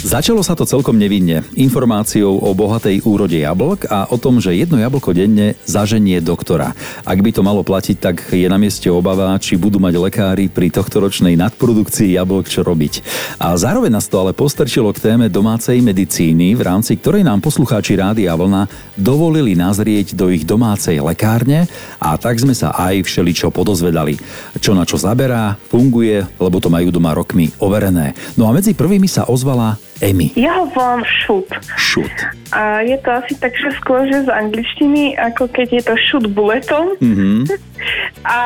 Začalo sa to celkom nevinne. Informáciou o bohatej úrode jablk a o tom, že jedno jablko denne zaženie doktora. Ak by to malo platiť, tak je na mieste obava, či budú mať lekári pri tohtoročnej nadprodukcii jablk čo robiť. A zároveň nás to ale postrčilo k téme domácej medicíny, v rámci ktorej nám poslucháči Rádia Vlna dovolili nazrieť do ich domácej lekárne a tak sme sa aj všeličo podozvedali. Čo na čo zaberá, funguje, lebo to majú doma rokmi overené. No a medzi prvými sa ozvala Amy? Ja ho volám Shoot. Shoot. A je to asi tak, skôr, že z angličtiny, ako keď je to shoot buletom. Mm-hmm. A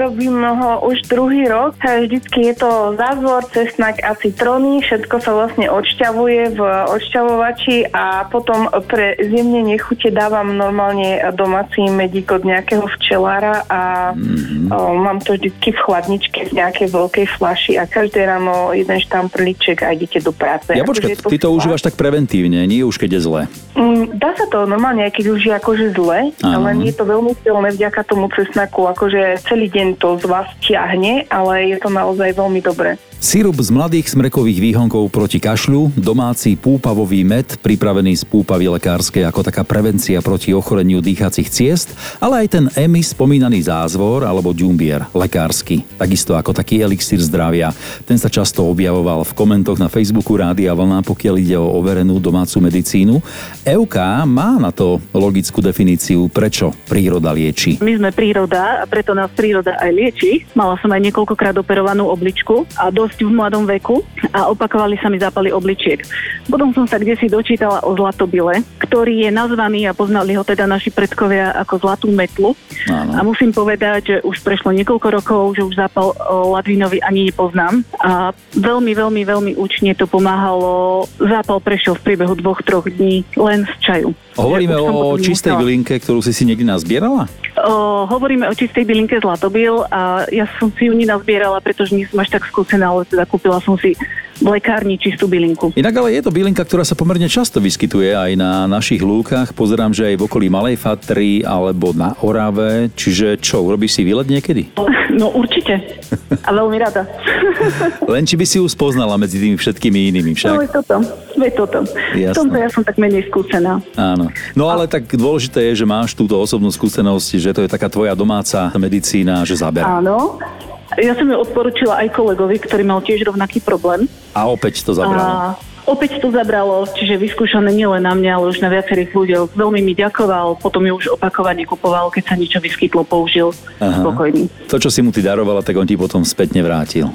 robím ho už druhý rok. Vždycky je to zázvor, cesnak a citróny. Všetko sa vlastne odšťavuje v odšťavovači a potom pre zjemnenie chute dávam normálne domáci medík od nejakého včelára a mm-hmm. o, mám to vždycky v chladničke v nejakej veľkej flaši a každé ráno jeden štamprlíček a idete do práce. Ja počkaj, ty to užívaš tak preventívne, nie už keď je zle. Mm, dá sa to normálne, keď už je akože zle, Aha. ale nie je to veľmi silné vďaka tomu cesnaku, akože celý deň to z vás ťahne, ale je to naozaj veľmi dobré. Sirup z mladých smrekových výhonkov proti kašľu, domáci púpavový med pripravený z púpavy lekárskej ako taká prevencia proti ochoreniu dýchacích ciest, ale aj ten EMI spomínaný zázvor alebo ďumbier lekársky, takisto ako taký elixír zdravia. Ten sa často objavoval v komentoch na Facebooku Rádia Vlna, pokiaľ ide o overenú domácu medicínu. EUK má na to logickú definíciu, prečo príroda lieči. My sme príroda a preto nás príroda aj lieči. Mala som aj niekoľkokrát operovanú obličku a do dosť v mladom veku a opakovali sa mi zápaly obličiek. Potom som sa kde si dočítala o zlatobile, ktorý je nazvaný a poznali ho teda naši predkovia ako zlatú metlu. Áno. A musím povedať, že už prešlo niekoľko rokov, že už zápal latvínový ani nepoznám. A veľmi, veľmi, veľmi účne to pomáhalo. Zápal prešiel v priebehu dvoch, troch dní len z čaju. Hovoríme o čistej musela. bylinke, ktorú si si niekdy nazbierala? O, hovoríme o čistej bylinke zlatobil a ja som si ju nenazbierala, pretože nie som až tak skúsená, ale teda kúpila som si v lekárni čistú bylinku. Inak ale je to bylinka, ktorá sa pomerne často vyskytuje aj na našich lúkach. Pozerám, že aj v okolí Malej Fatry alebo na Orave. Čiže čo, urobíš si výlet niekedy? No určite. A veľmi rada. Len či by si ju spoznala medzi tými všetkými inými však? No je toto. Je toto. Jasné. V tomto ja som tak menej skúsená. Áno. No ale tak dôležité je, že máš túto osobnú skúsenosť, že to je taká tvoja domáca medicína, že zaberá. Áno. Ja som ju odporučila aj kolegovi, ktorý mal tiež rovnaký problém. A opäť to zabralo. A opäť to zabralo, čiže vyskúšané nielen na mňa, ale už na viacerých ľuďoch. Veľmi mi ďakoval, potom ju už opakovane kupoval, keď sa niečo vyskytlo, použil Aha. spokojný. To, čo si mu ty darovala, tak on ti potom spätne vrátil.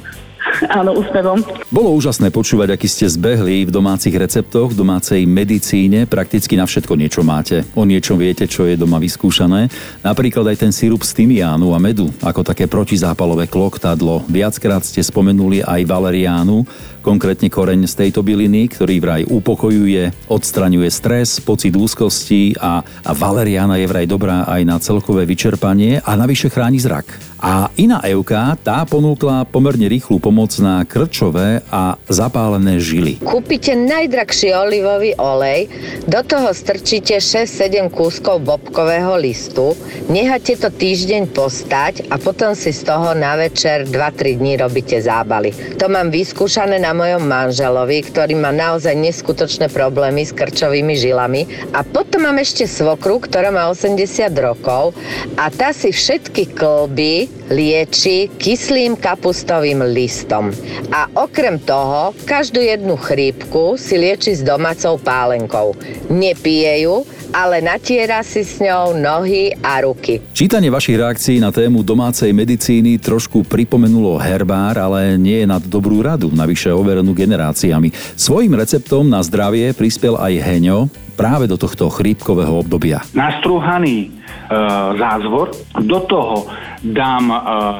Áno, úsmevom. Bolo úžasné počúvať, aký ste zbehli v domácich receptoch, v domácej medicíne. Prakticky na všetko niečo máte. O niečom viete, čo je doma vyskúšané. Napríklad aj ten sirup z tymiánu a medu, ako také protizápalové kloktadlo. Viackrát ste spomenuli aj valeriánu, konkrétne koreň z tejto byliny, ktorý vraj upokojuje, odstraňuje stres, pocit úzkosti a, a valeriána je vraj dobrá aj na celkové vyčerpanie a navyše chráni zrak. A iná Euka, tá ponúkla pomerne rýchlu pomoc na krčové a zapálené žily. Kúpite najdrahší olivový olej, do toho strčíte 6-7 kúskov bobkového listu, necháte to týždeň postať a potom si z toho na večer 2-3 dní robíte zábaly. To mám vyskúšané na mojom manželovi, ktorý má naozaj neskutočné problémy s krčovými žilami. A potom mám ešte svokru, ktorá má 80 rokov a tá si všetky klby lieči kyslým kapustovým listom. A okrem toho, každú jednu chrípku si lieči s domácou pálenkou. Nepije ju, ale natiera si s ňou nohy a ruky. Čítanie vašich reakcií na tému domácej medicíny trošku pripomenulo herbár, ale nie je nad dobrú radu, navyše overenú generáciami. Svojim receptom na zdravie prispel aj Heňo práve do tohto chrípkového obdobia. Nastrúhaný e, zázvor, do toho dám e,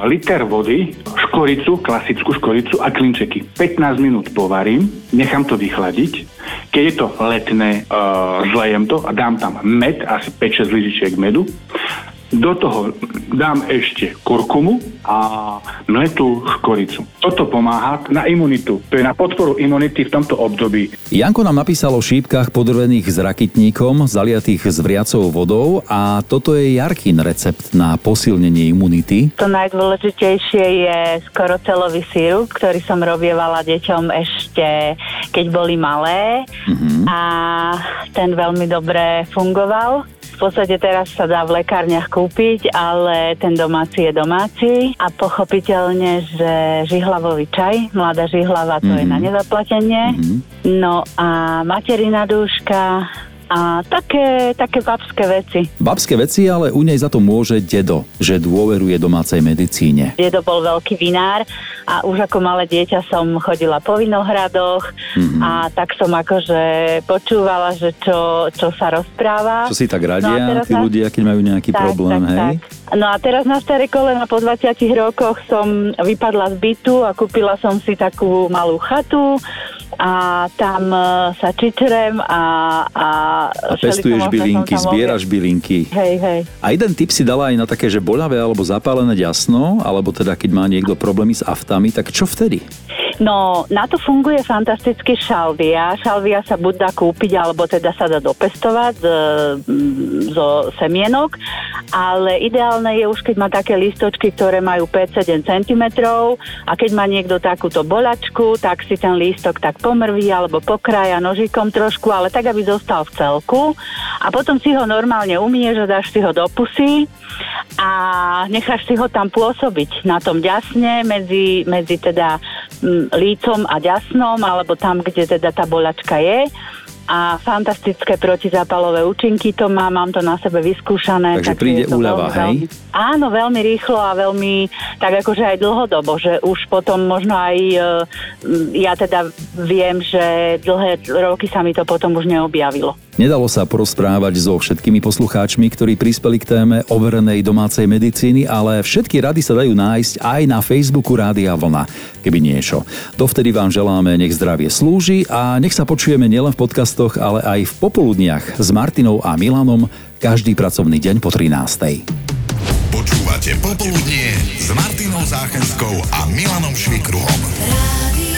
liter vody, škoricu, klasickú škoricu a klinčeky. 15 minút povarím, nechám to vychladiť. Keď je to letné, e, zlejem to a dám tam med, asi 5-6 lyžičiek medu. Do toho dám ešte kurkumu a mletú škoricu. Toto pomáha na imunitu. To je na podporu imunity v tomto období. Janko nám napísal o šípkach podrvených s rakitníkom, zaliatých s vriacou vodou a toto je Jarkin recept na posilnenie imunity. To najdôležitejšie je skoro celový sírup, ktorý som robievala deťom ešte, keď boli malé mm-hmm. a ten veľmi dobre fungoval. V podstate teraz sa dá v lekárniach kúpiť, ale ten domáci je domáci a pochopiteľne, že žihlavový čaj, mladá žihlava, to mm-hmm. je na mhm. nezaplatenie. Mm-hmm. No a materina dúška, a také, také babské veci. Babské veci, ale u nej za to môže dedo, že dôveruje domácej medicíne. Dedo bol veľký vinár a už ako malé dieťa som chodila po vinohradoch mm-hmm. a tak som akože počúvala, že čo, čo sa rozpráva. Čo si tak radia no tí na... ľudia, keď majú nejaký tak, problém, tak, hej? Tak. No a teraz na staré kolena po 20 rokoch som vypadla z bytu a kúpila som si takú malú chatu a tam e, sa čičerem a... A, a pestuješ bylinky, zbieraš bylinky. Hej, hej. A jeden tip si dala aj na také, že boľavé alebo zapálené ďasno, alebo teda keď má niekto problémy s aftami, tak čo vtedy? No, na to funguje fantasticky šalvia. Šalvia sa buď dá kúpiť, alebo teda sa dá dopestovať z, zo semienok, ale ideálne je už, keď má také listočky, ktoré majú 5-7 cm a keď má niekto takúto bolačku, tak si ten lístok tak pomrví alebo pokraja nožikom trošku, ale tak, aby zostal v celku. A potom si ho normálne umieš a dáš si ho do pusy a necháš si ho tam pôsobiť na tom ďasne medzi, medzi teda lícom a ďasnom, alebo tam, kde teda tá bolačka je a fantastické protizápalové účinky to má, mám to na sebe vyskúšané. Takže tak príde úľava, hej? Veľmi, áno, veľmi rýchlo a veľmi, tak akože aj dlhodobo, že už potom možno aj, e, ja teda viem, že dlhé roky sa mi to potom už neobjavilo. Nedalo sa porozprávať so všetkými poslucháčmi, ktorí prispeli k téme overenej domácej medicíny, ale všetky rady sa dajú nájsť aj na Facebooku Rádia Vlna, keby niečo. Dovtedy vám želáme, nech zdravie slúži a nech sa počujeme nielen v podcastoch, ale aj v popoludniach s Martinou a Milanom každý pracovný deň po 13. Počúvate Popoludnie s Martinou Záchenskou a Milanom Švikruhom. Rádio